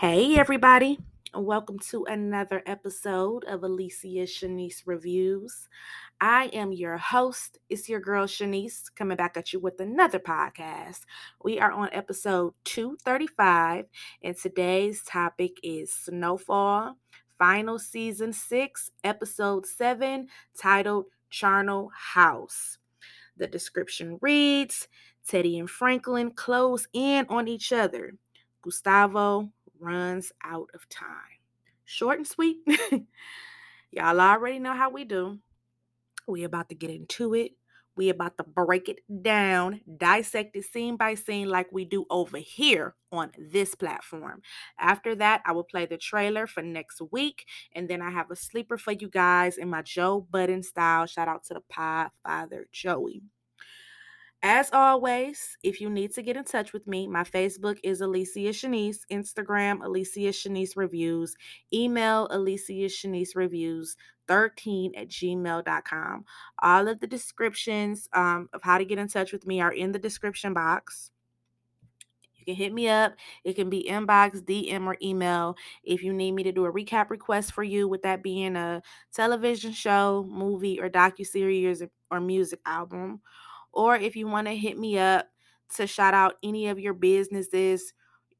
Hey, everybody. Welcome to another episode of Alicia Shanice Reviews. I am your host. It's your girl Shanice coming back at you with another podcast. We are on episode 235, and today's topic is Snowfall, final season 6, episode 7, titled Charnel House. The description reads Teddy and Franklin close in on each other. Gustavo runs out of time. Short and sweet. Y'all already know how we do. We about to get into it. We about to break it down, dissect it scene by scene like we do over here on this platform. After that, I will play the trailer for next week, and then I have a sleeper for you guys in my Joe Budden style. Shout out to the Pod Father Joey. As always, if you need to get in touch with me, my Facebook is Alicia Shanice, Instagram Alicia Shanice Reviews, email Alicia Shanice Reviews 13 at gmail.com. All of the descriptions um, of how to get in touch with me are in the description box. You can hit me up. It can be inbox, DM, or email if you need me to do a recap request for you, with that being a television show, movie, or docu-series or music album or if you want to hit me up to shout out any of your businesses,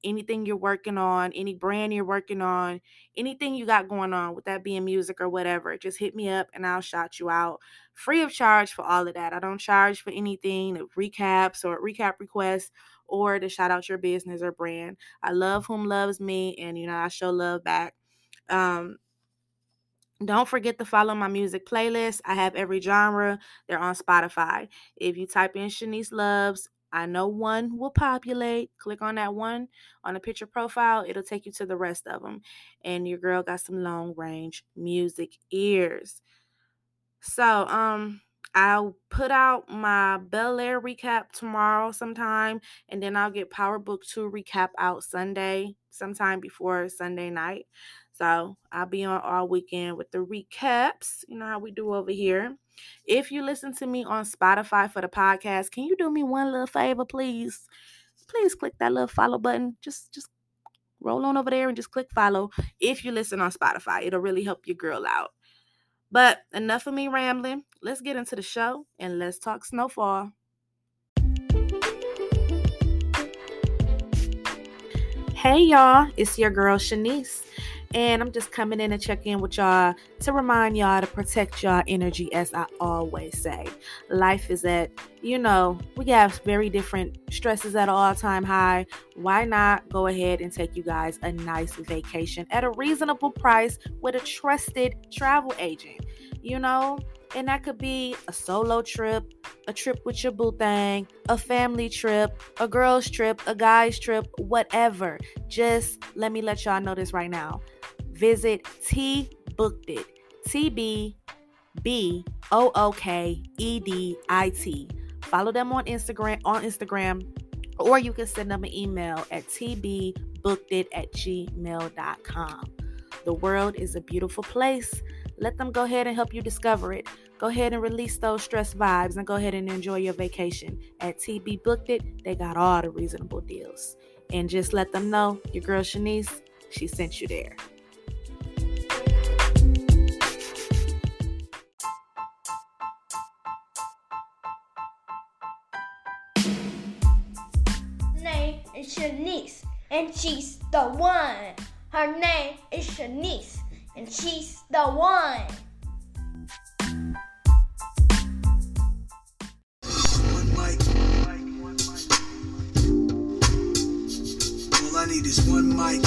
anything you're working on, any brand you're working on, anything you got going on, with that being music or whatever, just hit me up and I'll shout you out free of charge for all of that. I don't charge for anything, recaps or recap requests or to shout out your business or brand. I love whom loves me and you know, I show love back. Um don't forget to follow my music playlist. I have every genre. They're on Spotify. If you type in Shanice Loves, I know one will populate. Click on that one on the picture profile. It'll take you to the rest of them. And your girl got some long range music ears. So, um, I'll put out my Bel Air recap tomorrow sometime, and then I'll get Power Book 2 recap out Sunday, sometime before Sunday night. So I'll be on all weekend with the recaps. You know how we do over here. If you listen to me on Spotify for the podcast, can you do me one little favor, please? Please click that little follow button. Just just roll on over there and just click follow if you listen on Spotify. It'll really help your girl out. But enough of me rambling. Let's get into the show and let's talk snowfall. Hey y'all, it's your girl Shanice. And I'm just coming in to check in with y'all to remind y'all to protect y'all energy, as I always say. Life is at, you know, we have very different stresses at all time high. Why not go ahead and take you guys a nice vacation at a reasonable price with a trusted travel agent? You know, and that could be a solo trip, a trip with your boo thing, a family trip, a girl's trip, a guy's trip, whatever. Just let me let y'all know this right now visit T Booked It. T B B O O K E D I T. Follow them on Instagram on Instagram, or you can send them an email at tbbookedit at gmail.com. The world is a beautiful place. Let them go ahead and help you discover it. Go ahead and release those stress vibes and go ahead and enjoy your vacation. At TB Booked It, they got all the reasonable deals. And just let them know your girl Shanice, she sent you there. is Shanice, and she's the one. Her name is Shanice, and she's the one. One mic. One mic. All I need. Is one mic.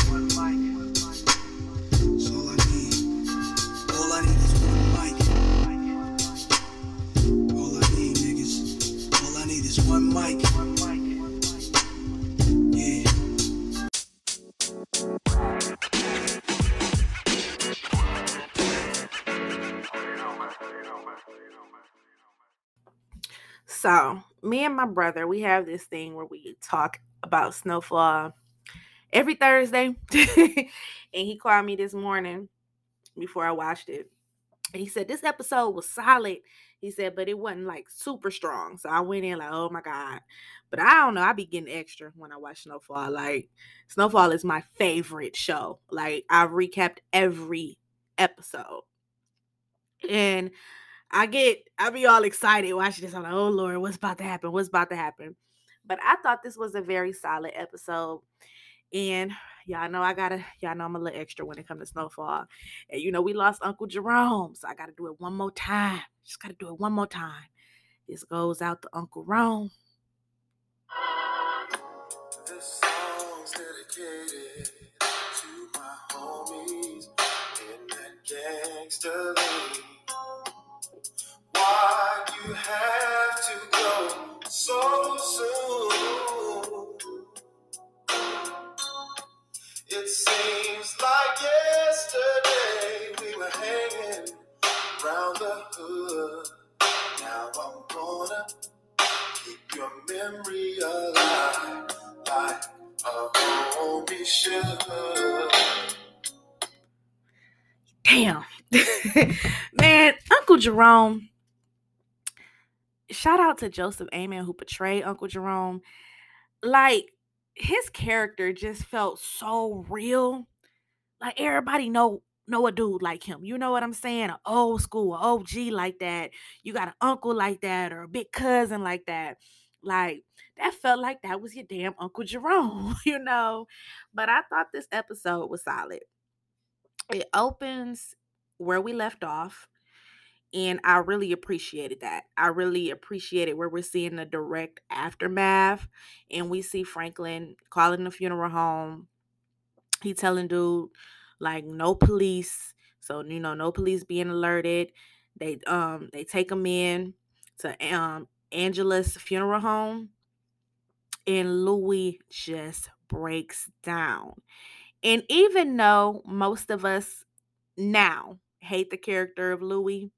Is one mic. So, me and my brother, we have this thing where we talk about snowfall every Thursday. and he called me this morning before I watched it. And he said, This episode was solid. He said, but it wasn't like super strong. So I went in like, oh my God. But I don't know. I be getting extra when I watch Snowfall. Like, Snowfall is my favorite show. Like, I've recapped every episode. And I get, I be all excited watching this. I'm like, oh Lord, what's about to happen? What's about to happen? But I thought this was a very solid episode. And y'all know I gotta, y'all know I'm a little extra when it comes to snowfall. And you know, we lost Uncle Jerome, so I gotta do it one more time. Just gotta do it one more time. This goes out to Uncle Rome. Have to go so soon? It seems like yesterday we were hanging round the hood. Now I'm gonna keep your memory alive like a homie should. Damn. Man, Uncle Jerome. Shout out to Joseph Amin who portrayed Uncle Jerome. Like his character just felt so real. Like everybody know know a dude like him. You know what I'm saying? An old school, a OG like that. You got an uncle like that or a big cousin like that. Like that felt like that was your damn Uncle Jerome, you know. But I thought this episode was solid. It opens where we left off. And I really appreciated that. I really appreciated where we're seeing the direct aftermath. And we see Franklin calling the funeral home. He telling dude, like, no police. So, you know, no police being alerted. They um they take him in to um Angela's funeral home. And Louie just breaks down. And even though most of us now hate the character of Louie,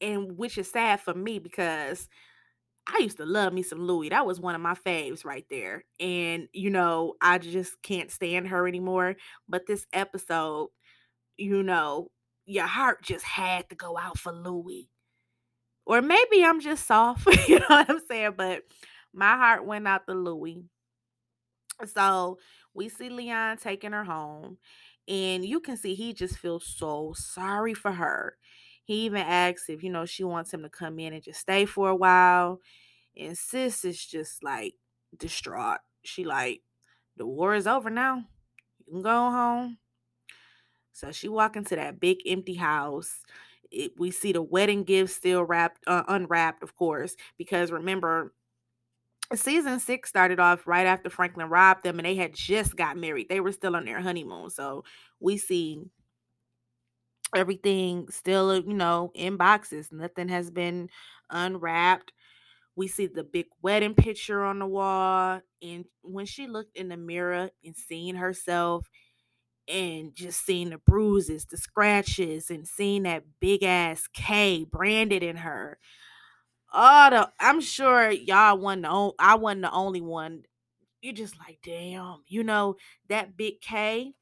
and which is sad for me because I used to love me some Louie. That was one of my faves right there. And, you know, I just can't stand her anymore. But this episode, you know, your heart just had to go out for Louie. Or maybe I'm just soft, you know what I'm saying? But my heart went out to Louie. So we see Leon taking her home, and you can see he just feels so sorry for her. He even asks if, you know, she wants him to come in and just stay for a while. And sis is just like distraught. She like, the war is over now. You can go home. So she walk into that big empty house. It, we see the wedding gifts still wrapped, uh, unwrapped, of course, because remember, season six started off right after Franklin robbed them, and they had just got married. They were still on their honeymoon. So we see everything still, uh, you know, in boxes. Nothing has been unwrapped. We see the big wedding picture on the wall. And when she looked in the mirror and seeing herself and just seeing the bruises, the scratches, and seeing that big ass K branded in her. Oh, the, I'm sure y'all wasn't the only, I wasn't the only one. You're just like, damn, you know, that big K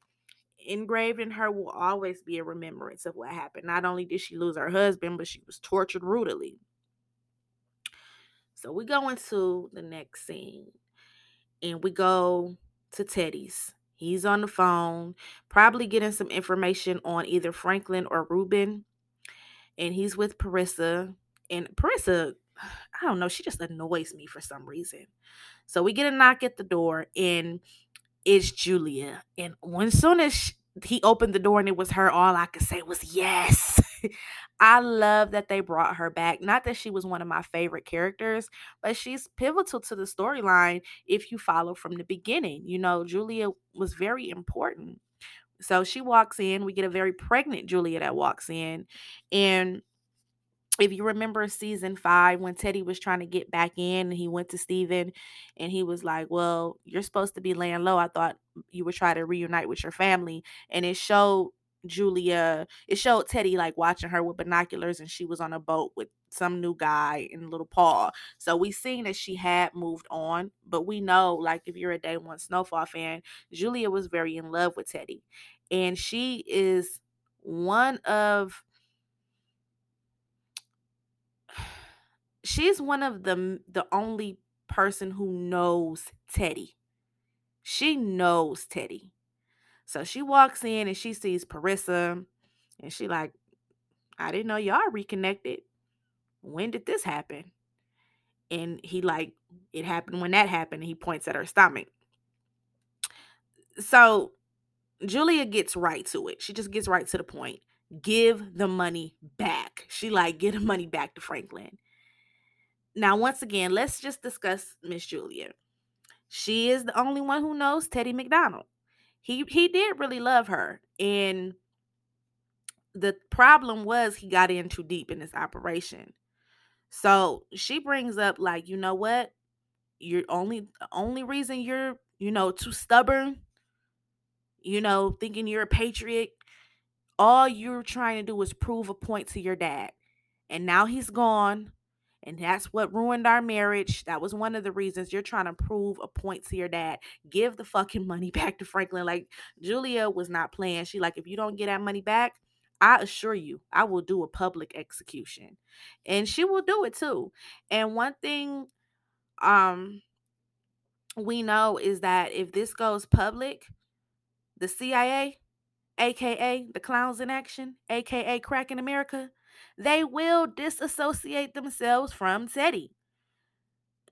engraved in her will always be a remembrance of what happened. Not only did she lose her husband, but she was tortured brutally. So we go into the next scene and we go to Teddy's. He's on the phone, probably getting some information on either Franklin or Ruben. And he's with Parissa. And Parissa, I don't know, she just annoys me for some reason. So we get a knock at the door, and it's Julia. And when soon as she, he opened the door and it was her, all I could say was yes. I love that they brought her back. Not that she was one of my favorite characters, but she's pivotal to the storyline if you follow from the beginning. You know, Julia was very important. So she walks in, we get a very pregnant Julia that walks in, and if you remember season five when Teddy was trying to get back in and he went to Steven and he was like, Well, you're supposed to be laying low. I thought you would try to reunite with your family. And it showed Julia, it showed Teddy like watching her with binoculars and she was on a boat with some new guy and little Paul. So we seen that she had moved on, but we know, like, if you're a day one Snowfall fan, Julia was very in love with Teddy. And she is one of she's one of the the only person who knows Teddy. She knows Teddy. So she walks in and she sees Parissa and she like, I didn't know y'all reconnected. When did this happen? And he like, it happened when that happened. He points at her stomach. So Julia gets right to it. She just gets right to the point. Give the money back. She like, get the money back to Franklin. Now, once again, let's just discuss Miss Julia. She is the only one who knows Teddy McDonald. He he did really love her. And the problem was he got in too deep in this operation. So she brings up, like, you know what? You're only the only reason you're, you know, too stubborn, you know, thinking you're a patriot. All you're trying to do is prove a point to your dad. And now he's gone. And that's what ruined our marriage. That was one of the reasons you're trying to prove a point to your dad. Give the fucking money back to Franklin. Like Julia was not playing. She like, if you don't get that money back, I assure you, I will do a public execution. And she will do it too. And one thing um we know is that if this goes public, the CIA, aka the clowns in action, aka crack in America, they will disassociate themselves from Teddy.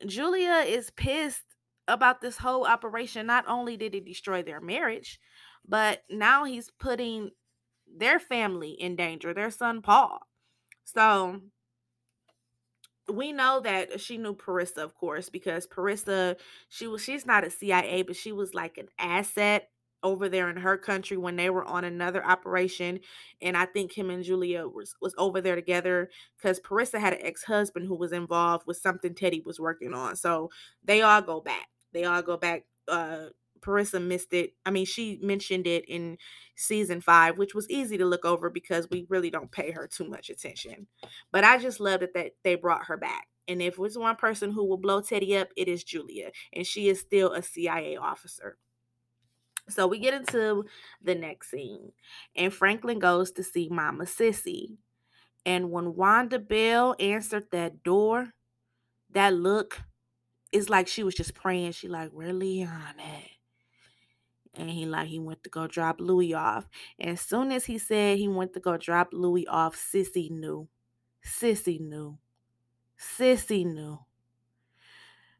Julia is pissed about this whole operation. Not only did it destroy their marriage, but now he's putting their family in danger, their son Paul. So we know that she knew Parissa, of course, because Parissa, she was she's not a CIA, but she was like an asset over there in her country when they were on another operation. And I think him and Julia was, was over there together because Parissa had an ex-husband who was involved with something Teddy was working on. So they all go back. They all go back. Uh Parissa missed it. I mean, she mentioned it in season five, which was easy to look over because we really don't pay her too much attention. But I just love that they, they brought her back. And if it's one person who will blow Teddy up, it is Julia. And she is still a CIA officer. So we get into the next scene, and Franklin goes to see Mama Cissy. And when Wanda Bell answered that door, that look is like she was just praying. She like, where Leon at? And he like he went to go drop Louie off. And as soon as he said he went to go drop Louie off, Cissy knew. Cissy knew. Cissy knew.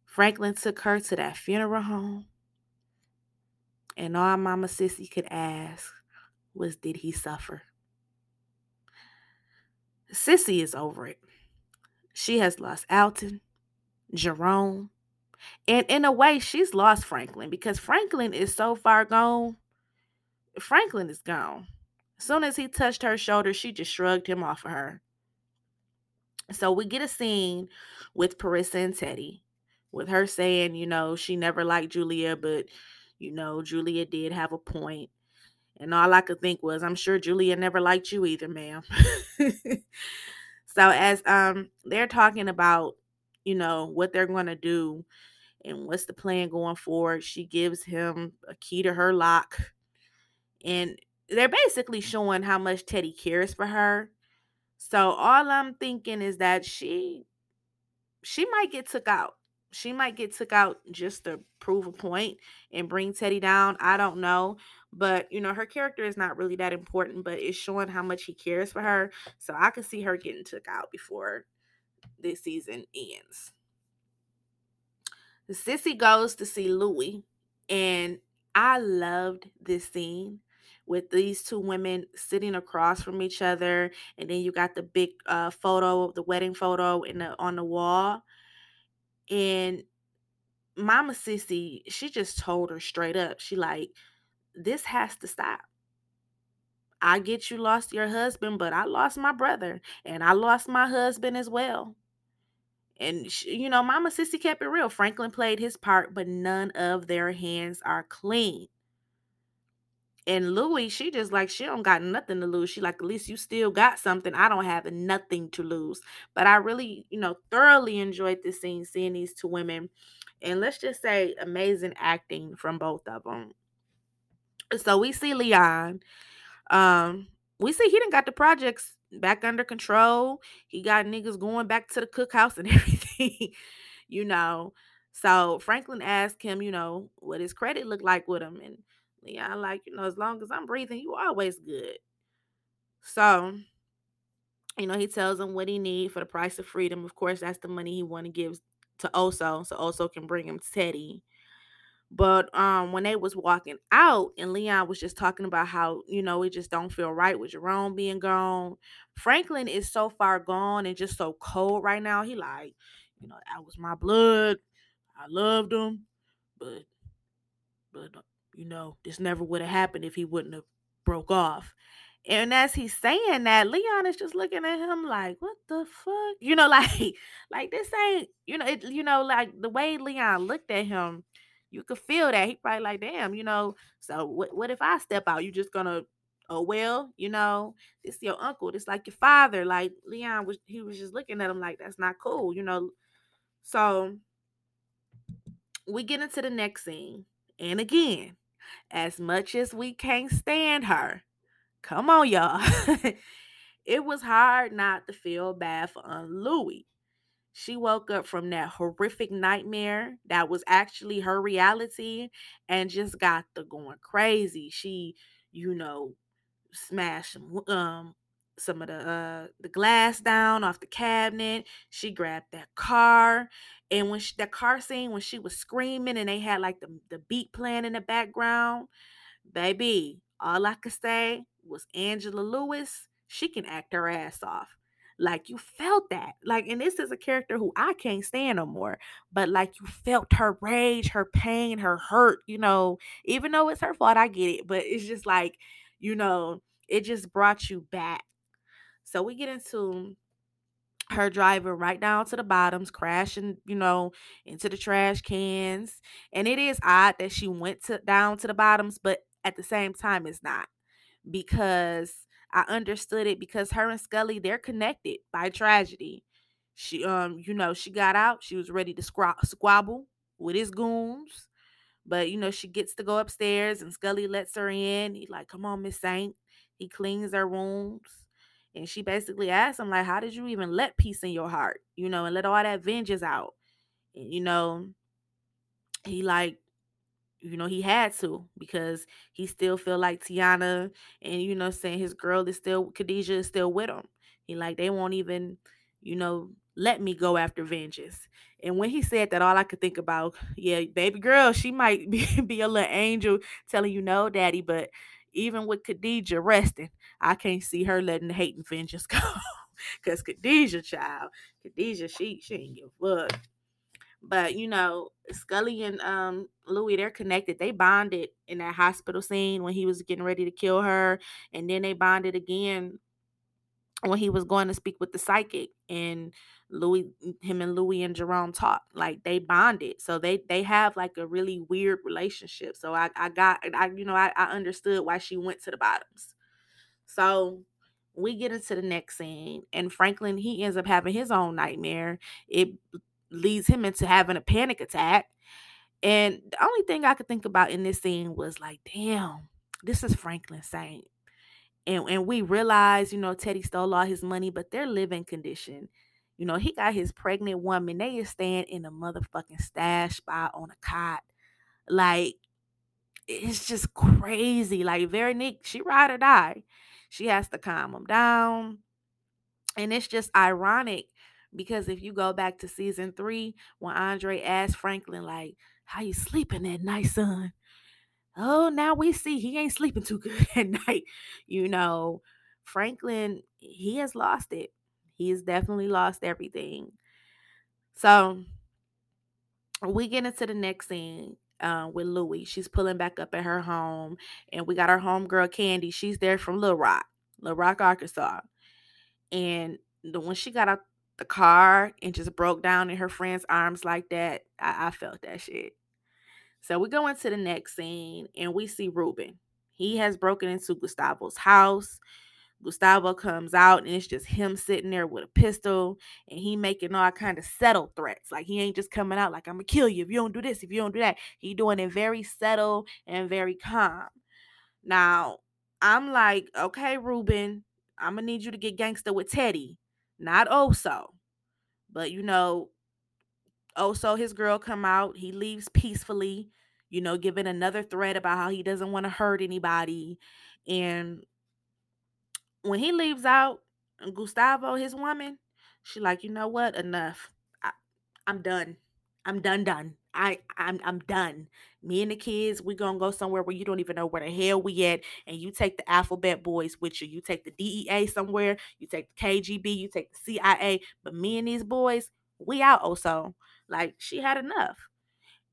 Franklin took her to that funeral home and all Mama Cissy could ask was, Did he suffer? Cissy is over it. She has lost Alton, Jerome, and in a way, she's lost Franklin because Franklin is so far gone. Franklin is gone. As soon as he touched her shoulder, she just shrugged him off of her. So we get a scene with Parissa and Teddy, with her saying, you know, she never liked Julia, but you know, Julia did have a point. And all I could think was, I'm sure Julia never liked you either, ma'am. so as um they're talking about, you know, what they're to do and what's the plan going forward, she gives him a key to her lock. And they're basically showing how much Teddy cares for her. So all I'm thinking is that she she might get took out she might get took out just to prove a point and bring Teddy down. I don't know. But, you know, her character is not really that important, but it's showing how much he cares for her. So I could see her getting took out before this season ends. Cissy goes to see Louie, and I loved this scene with these two women sitting across from each other, and then you got the big uh, photo, the wedding photo, in the on the wall and Mama Cissy, she just told her straight up. She like, this has to stop. I get you lost your husband, but I lost my brother and I lost my husband as well. And she, you know, Mama Cissy kept it real. Franklin played his part, but none of their hands are clean. And Louie, she just like she don't got nothing to lose. She like at least you still got something. I don't have nothing to lose. But I really, you know, thoroughly enjoyed this scene, seeing these two women, and let's just say amazing acting from both of them. So we see Leon. Um, we see he didn't got the projects back under control. He got niggas going back to the cookhouse and everything, you know. So Franklin asked him, you know, what his credit looked like with him. And Leon, like, you know, as long as I'm breathing, you always good. So, you know, he tells him what he need for the price of freedom. Of course, that's the money he want to give to Oso, so Oso can bring him Teddy. But um, when they was walking out, and Leon was just talking about how you know it just don't feel right with Jerome being gone. Franklin is so far gone and just so cold right now. He like, you know, that was my blood. I loved him, but but you know, this never would have happened if he wouldn't have broke off. And as he's saying that, Leon is just looking at him like, "What the fuck?" You know, like, like this ain't, you know, it, you know, like the way Leon looked at him, you could feel that he probably like, "Damn," you know. So what? What if I step out? You just gonna, oh well, you know, this your uncle, this like your father. Like Leon was, he was just looking at him like, "That's not cool," you know. So we get into the next scene, and again, as much as we can't stand her Come on, y'all. it was hard not to feel bad for Aunt Louie. She woke up from that horrific nightmare that was actually her reality and just got the going crazy. She, you know, smashed um some of the uh the glass down off the cabinet. She grabbed that car. And when she, that car scene when she was screaming and they had like the, the beat playing in the background, baby, all I could say was Angela Lewis. She can act her ass off. Like you felt that. Like, and this is a character who I can't stand no more. But like you felt her rage, her pain, her hurt, you know, even though it's her fault, I get it. But it's just like, you know, it just brought you back. So we get into her driving right down to the bottoms, crashing, you know, into the trash cans. And it is odd that she went to down to the bottoms, but at the same time, it's not because I understood it because her and Skully they're connected by tragedy. She um you know she got out she was ready to squab- squabble with his goons, but you know she gets to go upstairs and Skully lets her in. He like come on Miss Saint. He cleans her wounds. And she basically asked him, like, how did you even let peace in your heart? You know, and let all that vengeance out. And you know, he like you know, he had to because he still feel like Tiana and you know saying his girl is still Khadijah is still with him. He like they won't even, you know, let me go after vengeance. And when he said that, all I could think about, yeah, baby girl, she might be, be a little angel telling you no, daddy, but even with Khadijah resting, I can't see her letting the hate and vengeance go. Cause Khadijah, child, Khadijah, she she ain't give a fuck. But you know, Skully and um Louie, they're connected. They bonded in that hospital scene when he was getting ready to kill her, and then they bonded again when he was going to speak with the psychic and Louie him and Louie and Jerome talked like they bonded so they they have like a really weird relationship so I I got I you know I, I understood why she went to the bottoms so we get into the next scene and Franklin he ends up having his own nightmare it leads him into having a panic attack. And the only thing I could think about in this scene was like, damn, this is Franklin Saint. And and we realize, you know, Teddy stole all his money, but their living condition, you know, he got his pregnant woman. They is staying in a motherfucking stash spot on a cot. Like, it's just crazy. Like Veronique, she ride or die. She has to calm him down. And it's just ironic because if you go back to season three, when Andre asked Franklin, like, how you sleeping that night, son? Oh, now we see he ain't sleeping too good at night. You know, Franklin, he has lost it. He has definitely lost everything. So we get into the next scene uh, with Louie. She's pulling back up at her home, and we got our homegirl Candy. She's there from Little Rock, Little Rock, Arkansas. And the when she got out the car and just broke down in her friend's arms like that, I, I felt that shit. So we go into the next scene and we see Ruben. He has broken into Gustavo's house. Gustavo comes out and it's just him sitting there with a pistol and he making all kind of settled threats. Like he ain't just coming out like I'm gonna kill you if you don't do this, if you don't do that. He doing it very settled and very calm. Now I'm like, okay, Ruben, I'm gonna need you to get gangster with Teddy, not Oso. But you know, Oso, his girl come out, he leaves peacefully, you know, giving another threat about how he doesn't want to hurt anybody. And when he leaves out, Gustavo, his woman, she like, you know what? Enough. I, I'm done. I'm done, done. I, I'm, I'm done. Me and the kids, we gonna go somewhere where you don't even know where the hell we at, and you take the alphabet boys with you. You take the DEA somewhere. You take the KGB. You take the CIA. But me and these boys, we out. Oh, also, like she had enough.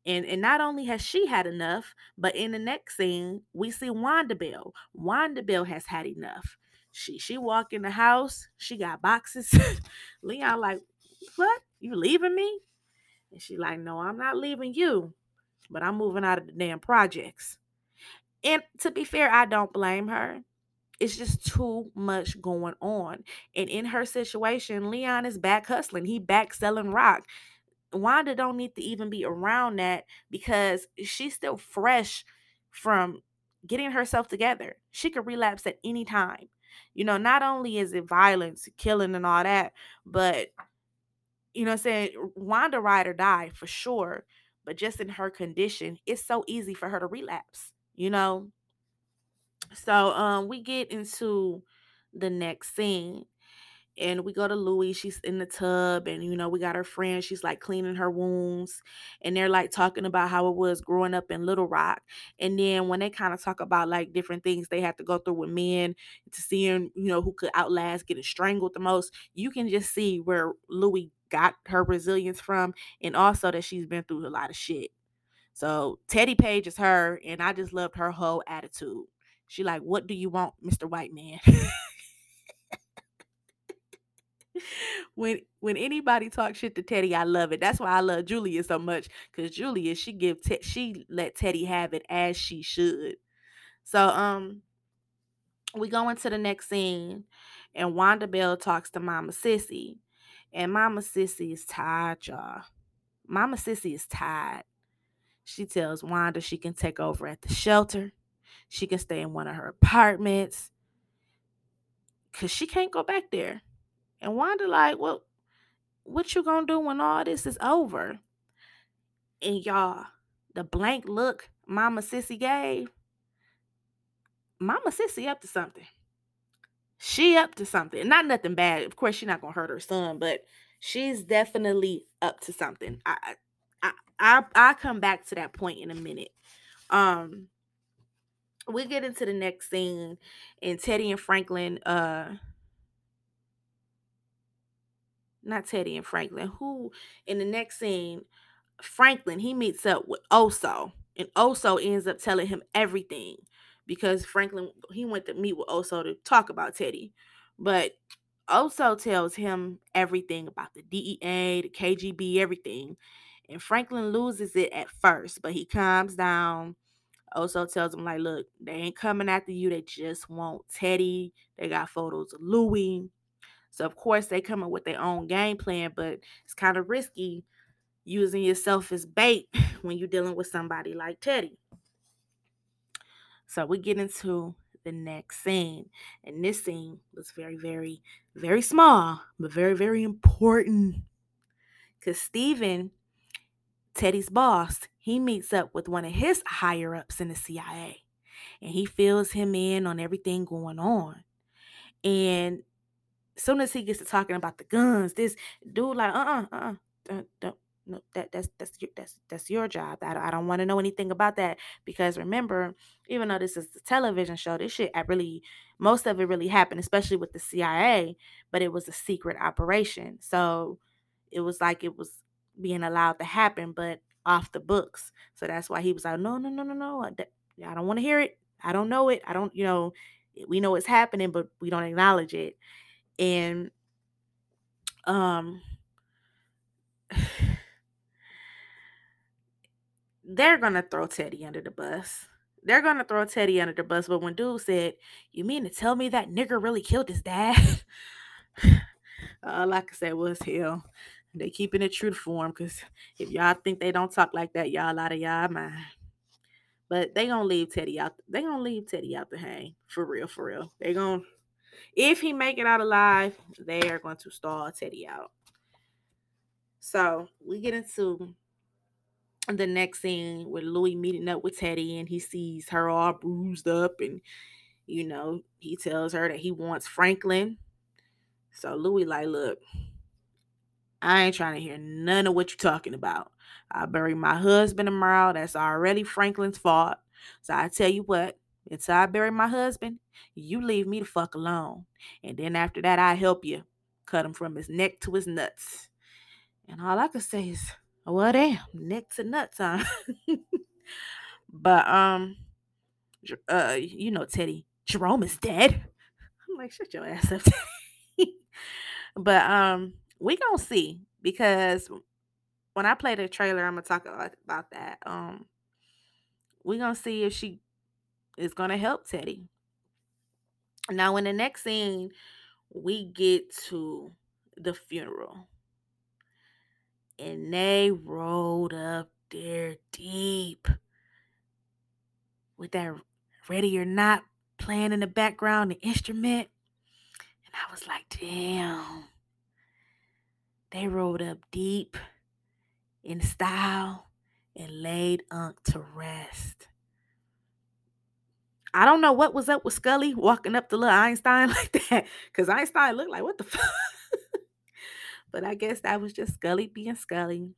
And and not only has she had enough, but in the next scene, we see Wanda Bell. Wanda Bell has had enough. She she walk in the house, she got boxes. Leon like, what? You leaving me? And she like, no, I'm not leaving you, but I'm moving out of the damn projects. And to be fair, I don't blame her. It's just too much going on. And in her situation, Leon is back hustling. He back selling rock. Wanda don't need to even be around that because she's still fresh from getting herself together. She could relapse at any time. You know, not only is it violence, killing and all that, but you know I'm saying, Wanda ride or die for sure. But just in her condition, it's so easy for her to relapse, you know. So um we get into the next scene and we go to Louie. She's in the tub, and you know, we got her friend. She's like cleaning her wounds, and they're like talking about how it was growing up in Little Rock. And then when they kind of talk about like different things they had to go through with men to seeing, you know, who could outlast getting strangled the most, you can just see where Louie got her resilience from, and also that she's been through a lot of shit. So Teddy Page is her, and I just loved her whole attitude. She like, what do you want, Mr. White Man? when when anybody talks shit to Teddy, I love it. That's why I love Julia so much because Julia she give Te- she let Teddy have it as she should. So um, we go into the next scene, and Wanda Bell talks to Mama Cissy, and Mama Cissy is tired, y'all. Mama Cissy is tired. She tells Wanda she can take over at the shelter. She can stay in one of her apartments because she can't go back there. And Wanda like, well, what you gonna do when all this is over? And y'all, the blank look Mama Cissy gave, Mama Cissy up to something. She up to something. Not nothing bad. Of course, she's not gonna hurt her son, but she's definitely up to something. I I I I come back to that point in a minute. Um we get into the next scene and Teddy and Franklin uh not Teddy and Franklin, who in the next scene, Franklin, he meets up with Oso, and Oso ends up telling him everything because Franklin he went to meet with Oso to talk about Teddy. But Oso tells him everything about the DEA, the KGB, everything. And Franklin loses it at first, but he calms down. Oso tells him, like, look, they ain't coming after you. They just want Teddy. They got photos of Louie. So of course they come up with their own game plan, but it's kind of risky using yourself as bait when you're dealing with somebody like Teddy. So we get into the next scene. And this scene was very, very, very small, but very, very important. Because Steven, Teddy's boss, he meets up with one of his higher ups in the CIA. And he fills him in on everything going on. And soon as he gets to talking about the guns, this dude like, uh, uh, uh, uh don't, no, that that's that's your that's that's your job. I, I don't want to know anything about that because remember, even though this is a television show, this shit I really most of it really happened, especially with the CIA, but it was a secret operation. So it was like it was being allowed to happen, but off the books. So that's why he was like, no, no, no, no, no. I don't want to hear it. I don't know it. I don't, you know, we know it's happening, but we don't acknowledge it and um they're gonna throw Teddy under the bus. They're gonna throw Teddy under the bus. But when dude said, "You mean to tell me that nigger really killed his dad?" All I say was, "Hell, they keeping it true to form. Cause if y'all think they don't talk like that, y'all out of y'all mind." But they gonna leave Teddy out. They gonna leave Teddy out the hang for real, for real. They gonna If he make it out alive, they are going to stall Teddy out. So we get into the next scene with Louie meeting up with Teddy and he sees her all bruised up and you know, he tells her that he wants Franklin. So Louie like, look, I ain't trying to hear none of what you're talking about. I bury my husband tomorrow. That's already Franklin's fault. So I tell you what, until I bury my husband, you leave me the fuck alone. And then after that, I help you cut him from his neck to his nuts. And all I can say is, well, damn, neck to nuts, huh? but um, uh, you know, Teddy, Jerome is dead. I'm like, shut your ass up. but um, we gonna see because when I play the trailer, I'm gonna talk about that. Um, we gonna see if she is gonna help Teddy. Now, in the next scene, we get to the funeral, and they rolled up there deep with that "Ready or Not" playing in the background, the instrument, and I was like, "Damn." They rolled up deep in style and laid Unc to rest. I don't know what was up with Skully walking up to little Einstein like that, because Einstein looked like, what the fuck? but I guess that was just Skully being Skully.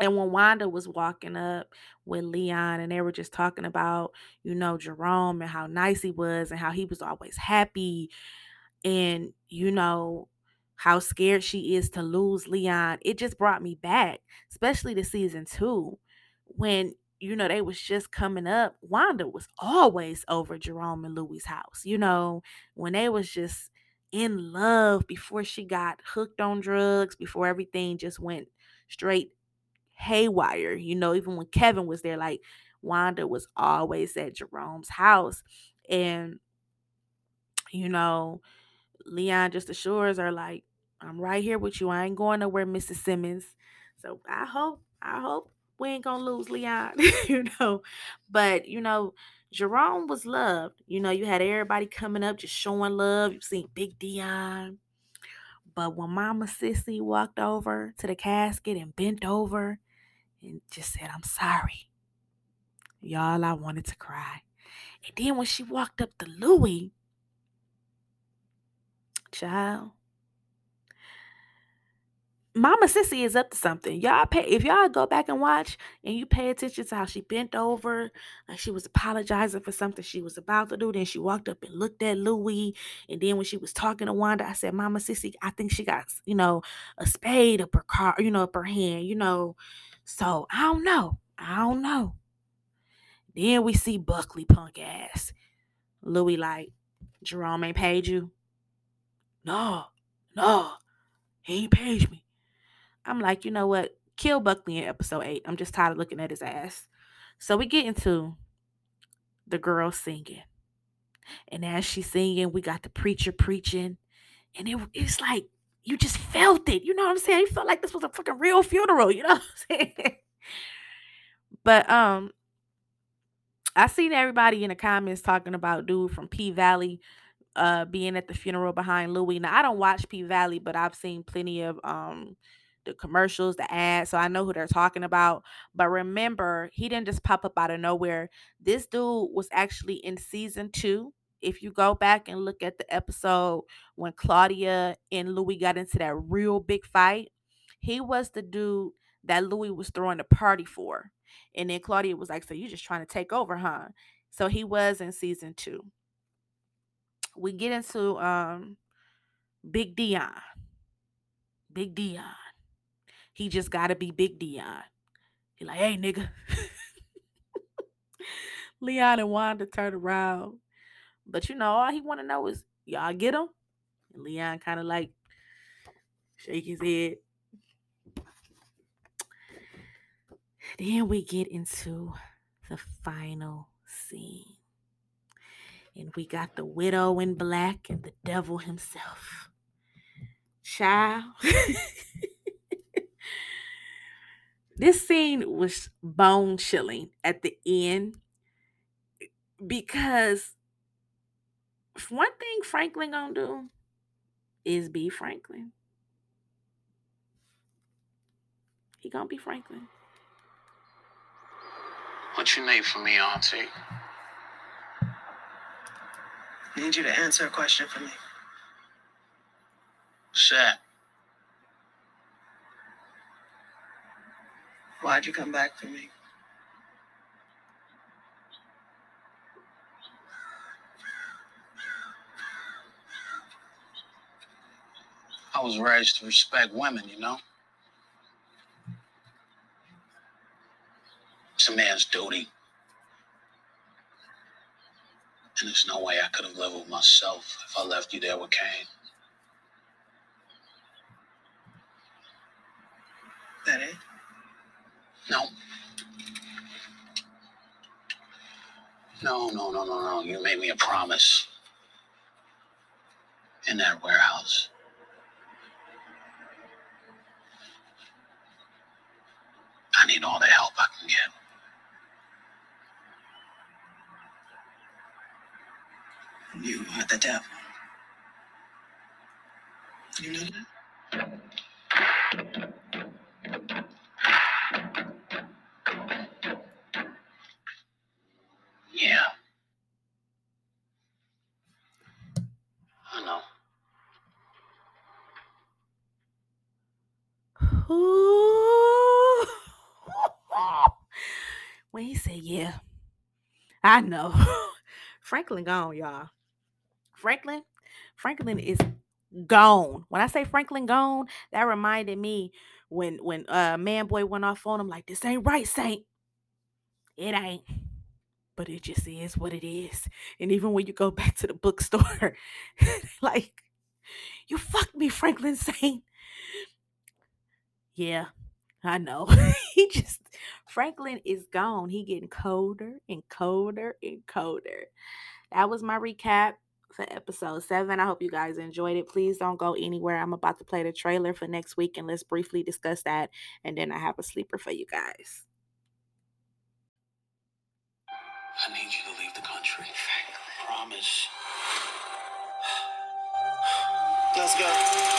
And when Wanda was walking up with Leon and they were just talking about, you know, Jerome and how nice he was and how he was always happy and, you know, how scared she is to lose Leon, it just brought me back, especially to season two, when you know they was just coming up. Wanda was always over Jerome and Louis' house. You know, when they was just in love before she got hooked on drugs, before everything just went straight haywire. You know, even when Kevin was there, like Wanda was always at Jerome's house. And, you know, Leon just assures her, like, I'm right here with you. I ain't going nowhere, Mrs. Simmons. So I hope, I hope we ain't gonna lose Leon, you know. But you know, Jerome was loved. You know, you had everybody coming up just showing love. You seen Big Dion. But when Mama Cissy walked over to the casket and bent over and just said, I'm sorry. Y'all, I wanted to cry. And then when she walked up to Louie, child, Mama Cissy is up to something. Y'all pay if y'all go back and watch and you pay attention to how she bent over, like she was apologizing for something she was about to do. Then she walked up and looked at Louie. And then when she was talking to Wanda, I said, Mama Cissy, I think she got, you know, a spade up her car, you know, up her hand, you know. So I don't know. I don't know. Then we see Buckley punk ass. Louie like, Jerome ain't paid you. No, no, he ain't paid me. I'm like, you know what? Kill Buckley in episode eight. I'm just tired of looking at his ass. So we get into the girl singing. And as she's singing, we got the preacher preaching. And it, it's like, you just felt it. You know what I'm saying? You felt like this was a fucking real funeral. You know what I'm saying? but um, I seen everybody in the comments talking about dude from P Valley uh being at the funeral behind Louie. Now I don't watch P Valley, but I've seen plenty of um the commercials, the ads, so I know who they're talking about. But remember, he didn't just pop up out of nowhere. This dude was actually in season two. If you go back and look at the episode when Claudia and Louie got into that real big fight, he was the dude that Louie was throwing a party for. And then Claudia was like, So you're just trying to take over, huh? So he was in season two. We get into um Big Dion. Big Dion. He just gotta be Big Dion. He like, hey nigga. Leon and Wanda turn around. But you know, all he wanna know is y'all get him? And Leon kind of like shake his head. Then we get into the final scene. And we got the widow in black and the devil himself. Child. this scene was bone chilling at the end because one thing Franklin gonna do is be Franklin. He gonna be Franklin. What you need from me, Auntie? I need you to answer a question for me. Shat. Why'd you come back to me? I was raised to respect women, you know? It's a man's duty. And there's no way I could have lived with myself if I left you there with Kane. That it? No. No, no, no, no, no. You made me a promise. In that warehouse. I need all the help I can get. You are the devil. You know that? Yeah. I know. Ooh. when he said, Yeah, Know. Franklin gone, y'all. Franklin, Franklin is gone. When I say Franklin gone, that reminded me when when uh man boy went off on him like this ain't right, Saint. It ain't. But it just is what it is. And even when you go back to the bookstore, like, you fucked me, Franklin Saint. Yeah, I know. he just Franklin is gone. He getting colder and colder and colder. That was my recap for episode seven. I hope you guys enjoyed it. Please don't go anywhere. I'm about to play the trailer for next week and let's briefly discuss that. And then I have a sleeper for you guys. I need you to leave the country. Promise. Let's go.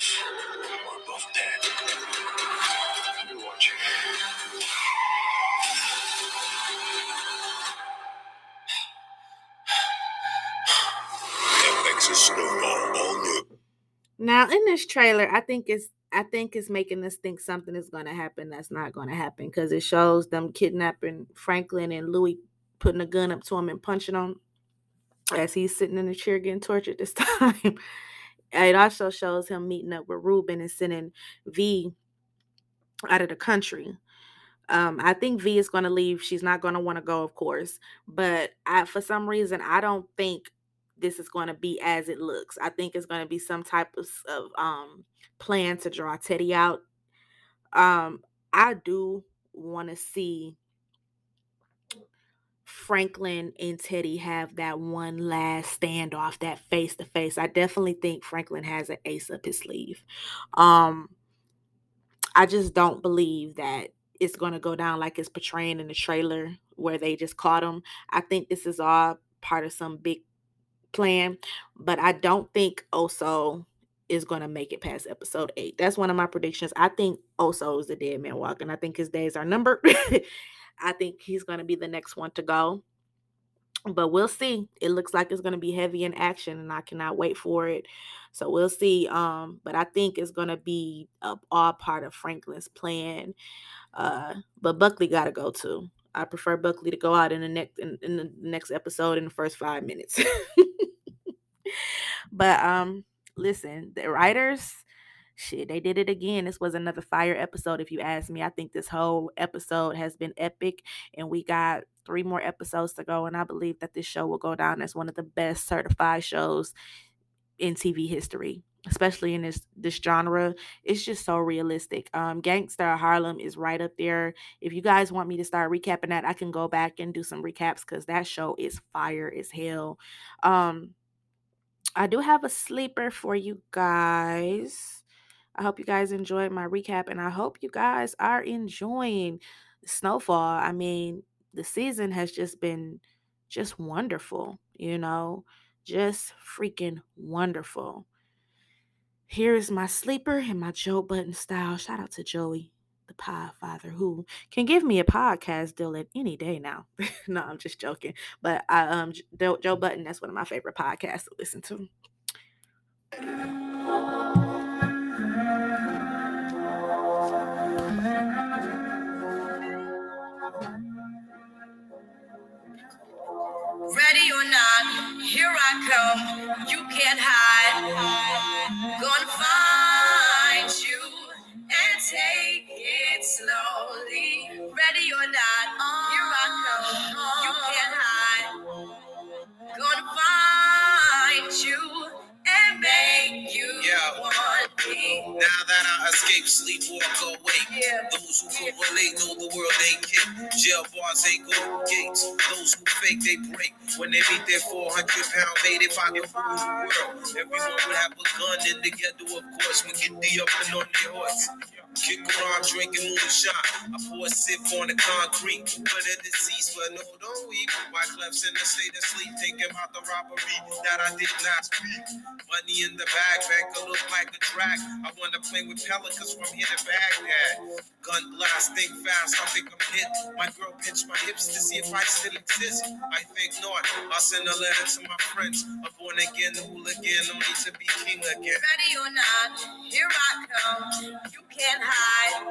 We're both dead. Now in this trailer, I think it's I think it's making us think something is gonna happen that's not gonna happen because it shows them kidnapping Franklin and Louie putting a gun up to him and punching him as he's sitting in the chair getting tortured this time. It also shows him meeting up with Ruben and sending V out of the country. Um, I think V is going to leave. She's not going to want to go, of course, but I, for some reason, I don't think this is going to be as it looks. I think it's going to be some type of, of um plan to draw Teddy out. Um, I do want to see Franklin and Teddy have that one last standoff, that face to face. I definitely think Franklin has an ace up his sleeve. Um, I just don't believe that it's going to go down like it's portraying in the trailer where they just caught him. I think this is all part of some big plan, but I don't think Oso is going to make it past episode eight. That's one of my predictions. I think Oso is the dead man walking. I think his days are numbered. I think he's going to be the next one to go. But we'll see. It looks like it's going to be heavy in action, and I cannot wait for it. So we'll see. Um, but I think it's going to be a, all part of Franklin's plan. Uh, but Buckley got to go too. I prefer Buckley to go out in the next in, in the next episode in the first five minutes. but um, listen, the writers, shit, they did it again. This was another fire episode, if you ask me. I think this whole episode has been epic, and we got three more episodes to go. And I believe that this show will go down as one of the best certified shows in TV history, especially in this this genre. It's just so realistic. Um, Gangster Harlem is right up there. If you guys want me to start recapping that, I can go back and do some recaps because that show is fire as hell. Um, I do have a sleeper for you guys. I hope you guys enjoyed my recap, and I hope you guys are enjoying snowfall. I mean, the season has just been just wonderful, you know, just freaking wonderful. Here is my sleeper and my Joe Budden style. Shout out to Joey, the Pod Father, who can give me a podcast deal at any day now. no, I'm just joking. But I um Joe, Joe Budden, that's one of my favorite podcasts to listen to. Here I come. You can't hide. Gonna find Now that I escape, sleep, walk awake. Yeah. Those who can relate know the world ain't kick. Jail bars ain't golden gates. Those who fake, they break. When they meet their 400 pound mate, if I can rule the world, everyone would have a gun in the ghetto, of course. We get the up and on their horse. Kick around drinking moonshine. I pour a sip on the concrete. But the deceased, but no, don't weep. Wyclef's in the state of sleep, thinking about the robbery that I did not speak. Money in the bag, banker look like a drag. I wanna play with pelicans from here to Baghdad. Gun blast, think fast, I think I'm hit. My girl pinched my hips to see if I still exist. I think not. I'll send a letter to my friends. A born again hooligan, only to be king again. Ready or not, here I come. You can't hide.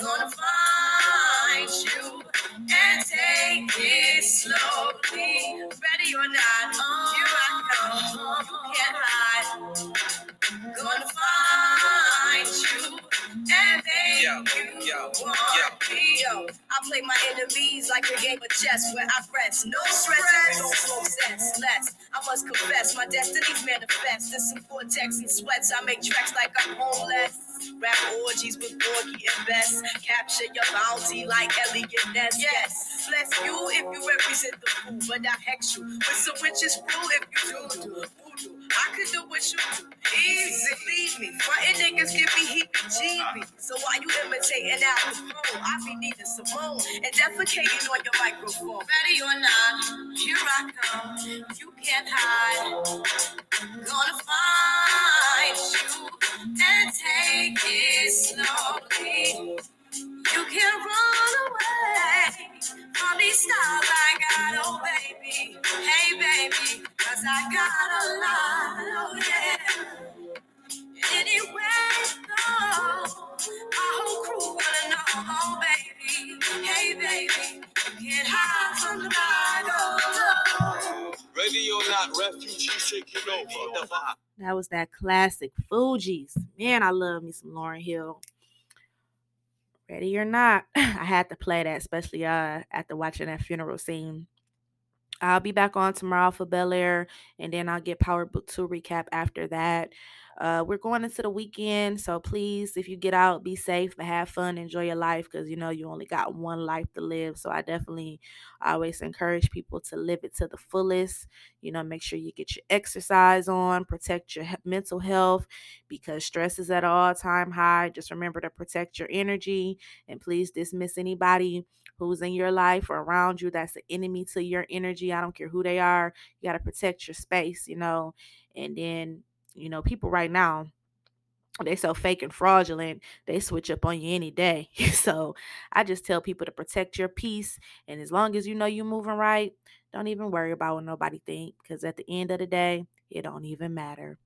Gonna find you and take it slowly. Ready or not, here I come. You can't hide. Gonna find you. And make Yo, yo, yo. Yo, I play my enemies like a game of chess where I press. No stress, no slow sense. Less, I must confess, my destinies manifest. In some vortex and sweats, I make tracks like I'm homeless. Rap orgies with Porgy and Bess. Capture your bounty like Eliot Ness. Yes, bless you if you represent the fool, but I hex you with some witches brew if you do do. I could do what you do. Easy, believe me. Frontin' niggas give me heat GB. So why you imitating Al Capone? I be Nina Simone and defecating on your microphone. Ready or not, here I come. You can't hide. Gonna find you and take it slowly. You can run away from these stars I got, oh baby. Hey baby, cause I got a lot, oh yeah. Anywhere you go, my whole crew wanna know, oh baby. Hey baby, you can't from the light. Ready or not, refugees taking over. The vibe. That was that classic Fugees. Man, I love me some Lauryn Hill. Ready or not, I had to play that, especially uh after watching that funeral scene. I'll be back on tomorrow for Bel Air, and then I'll get Power Book 2 recap after that. Uh, we're going into the weekend, so please, if you get out, be safe, but have fun, enjoy your life, because you know you only got one life to live. So I definitely always encourage people to live it to the fullest. You know, make sure you get your exercise on, protect your mental health, because stress is at all-time high. Just remember to protect your energy, and please dismiss anybody who's in your life or around you that's an enemy to your energy. I don't care who they are. You got to protect your space, you know. And then, you know, people right now, they so fake and fraudulent, they switch up on you any day. so I just tell people to protect your peace. And as long as you know you're moving right, don't even worry about what nobody think. Because at the end of the day, it don't even matter.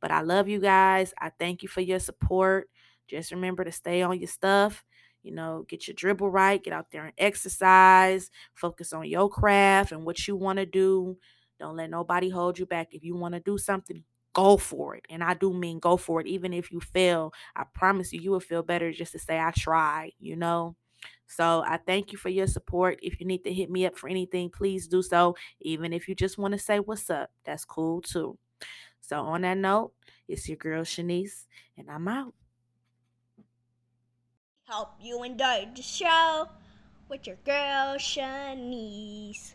But I love you guys. I thank you for your support. Just remember to stay on your stuff. You know, get your dribble right, get out there and exercise, focus on your craft and what you want to do. Don't let nobody hold you back. If you want to do something, go for it. And I do mean go for it. Even if you fail, I promise you, you will feel better just to say, I tried, you know? So I thank you for your support. If you need to hit me up for anything, please do so. Even if you just want to say what's up, that's cool too. So on that note, it's your girl Shanise, and I'm out. Hope you enjoyed the show with your girl Shanise.